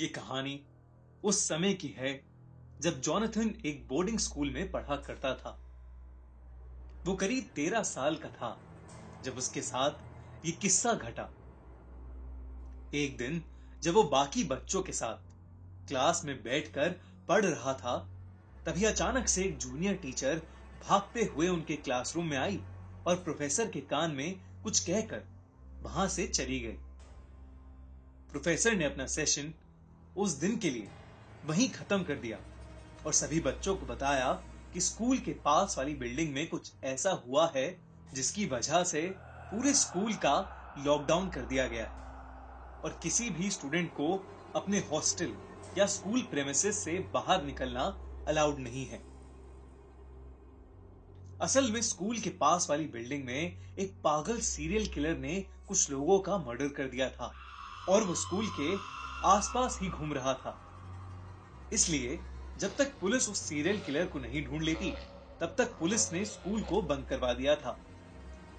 ये कहानी उस समय की है जब जॉनथन एक बोर्डिंग स्कूल में पढ़ा करता था। वो करीब तेरह साल का था जब उसके साथ ये किस्सा घटा। एक दिन जब वो बाकी बच्चों के साथ क्लास में बैठकर पढ़ रहा था, तभी अचानक से एक जूनियर टीचर भागते हुए उनके क्लासरूम में आई और प्रोफेसर के कान में कुछ कहकर वहाँ से चली गई। प्रोफेसर ने अपना सेशन उस दिन के लिए वहीं खत्म कर दिया और सभी बच्चों को बताया कि स्कूल के पास वाली बिल्डिंग में कुछ ऐसा हुआ है जिसकी वजह से पूरे स्कूल का लॉकडाउन कर दिया गया है और किसी भी स्टूडेंट को अपने हॉस्टल या स्कूल प्रेमिसेस से बाहर निकलना अलाउड नहीं है। असल में स्कूल के पास वाली बिल्डिंग में एक पागल सीरियल किलर ने कुछ लोगों का मर्डर कर दिया था और वो स्कूल के आसपास ही घूम रहा था। इसलिए, जब तक पुलिस उस सीरियल किलर को नहीं ढूंढ लेती, तब तक पुलिस ने स्कूल को बंद करवा दिया था।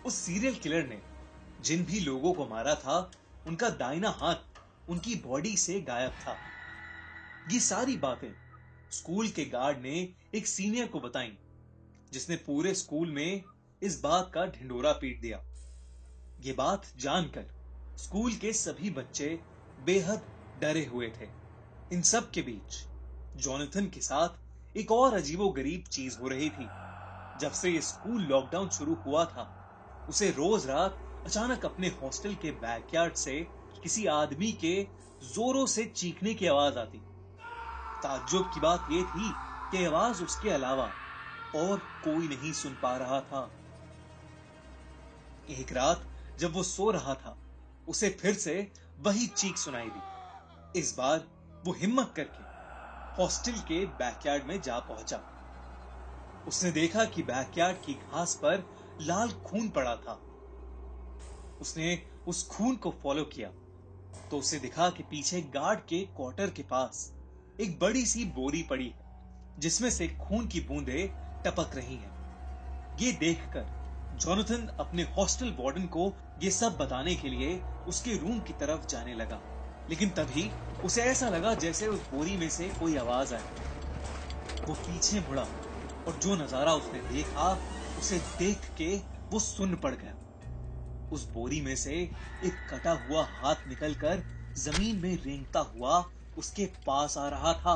उस सीरियल किलर ने जिन भी लोगों को मारा था, उनका दाहिना हाथ उनकी बॉडी से गायब था। ये सारी बातें स्कूल के गार्ड ने एक सीनियर को बताई, जिसने पूरे स्कूल में इस बात का ढिंडोरा पीट दिया। ये बात जानकर स्कूल के सभी बच्चे बेहद डरे हुए थे। इन सब के बीच जॉनथन के साथ एक और अजीबो गरीब चीज़ हो रही थी। जब से ये स्कूल लॉकडाउन शुरू हुआ था, उसे रोज रात अचानक अपने हॉस्टल के बैकयार्ड से किसी आदमी के जोरों से चीखने की आवाज़ आती। ताज्जुब की बात यह थी कि आवाज़ उसके अलावा और कोई नहीं सुन पा रहा था। एक रात जब वो सो रहा था, उसे फिर से वही चीख सुनाई दी। इस बार वो हिम्मत करके हॉस्टल के बैकयार्ड में जा पहुँचा। उसने देखा कि बैकयार्ड की घास पर लाल खून पड़ा था। उसने उस खून को फॉलो किया तो उसे दिखा कि पीछे गार्ड के क्वार्टर के पास एक बड़ी सी बोरी पड़ी है, जिसमें से खून की बूंदें टपक रही हैं। ये देखकर जोनाथन अपने हॉस्टल वार्डन को ये सब बताने के लिए उसके रूम की तरफ़ जाने लगा। लेकिन तभी उसे ऐसा लगा जैसे उस बोरी में से कोई आवाज़ आई वो पीछे मुड़ा और जो नज़ारा उसने देखा, उसे देख के वो सुन पड़ गया। उस बोरी में से एक कटा हुआ हाथ निकलकर ज़मीन में रेंगता हुआ उसके पास आ रहा था।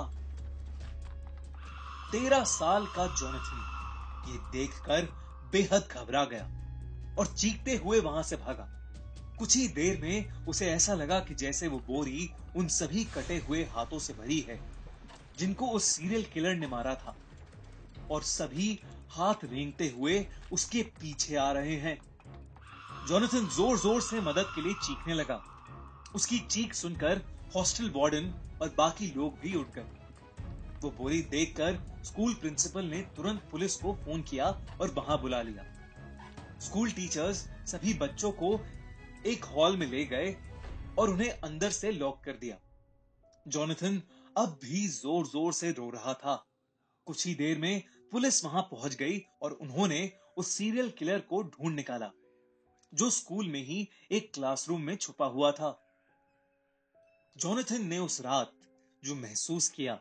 तेरह साल का जोनथन ये देखकर बेहद घबरा गया और चीखते हुए वहाँ से भागा। कुछ ही देर में उसे ऐसा लगा कि जैसे वो बोरी उन सभी कटे हुए हाथों से भरी है, जिनको उस सीरियल किलर ने मारा था। और सभी हाथ रेंगते हुए उसके पीछे आ रहे हैं। जोनाथन ज़ोर ज़ोर से मदद के लिए चीखने लगा। उसकी चीख सुनकर हॉस्टल वार्डन और बाकी लोग भी उठ गए। वो बोरी देखकर स्कूल प्रिंसिपल ने तुरंत पुलिस को फ़ोन किया और वहाँ बुला लिया। स्कूल टीचर्स सभी बच्चों को एक हॉल में ले गए और उन्हें अंदर से लॉक कर दिया। जोनाथन अब भी ज़ोर ज़ोर से रो रहा था। कुछ ही देर में पुलिस वहाँ पहुँच गई और उन्होंने उस सीरियल किलर को ढूंढ निकाला, जो स्कूल में ही एक क्लासरूम में छुपा हुआ था। जोनाथन ने उस रात जो महसूस किया,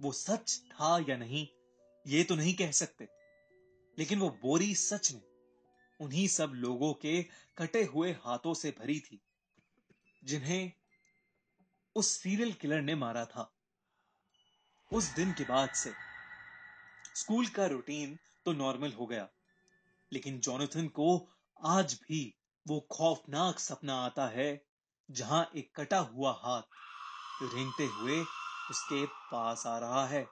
वो सच था या नहीं, ये तो नहीं कह सकते, लेकिन वो बोरी सच में उन्हीं सब लोगों के कटे हुए हाथों से भरी थी, जिन्हें उस सीरियल किलर ने मारा था। उस दिन के बाद से स्कूल का रूटीन तो नॉर्मल हो गया, लेकिन जोनाथन को आज भी वो खौफनाक सपना आता है, जहाँ एक कटा हुआ हाथ रेंगते हुए उसके पास आ रहा है।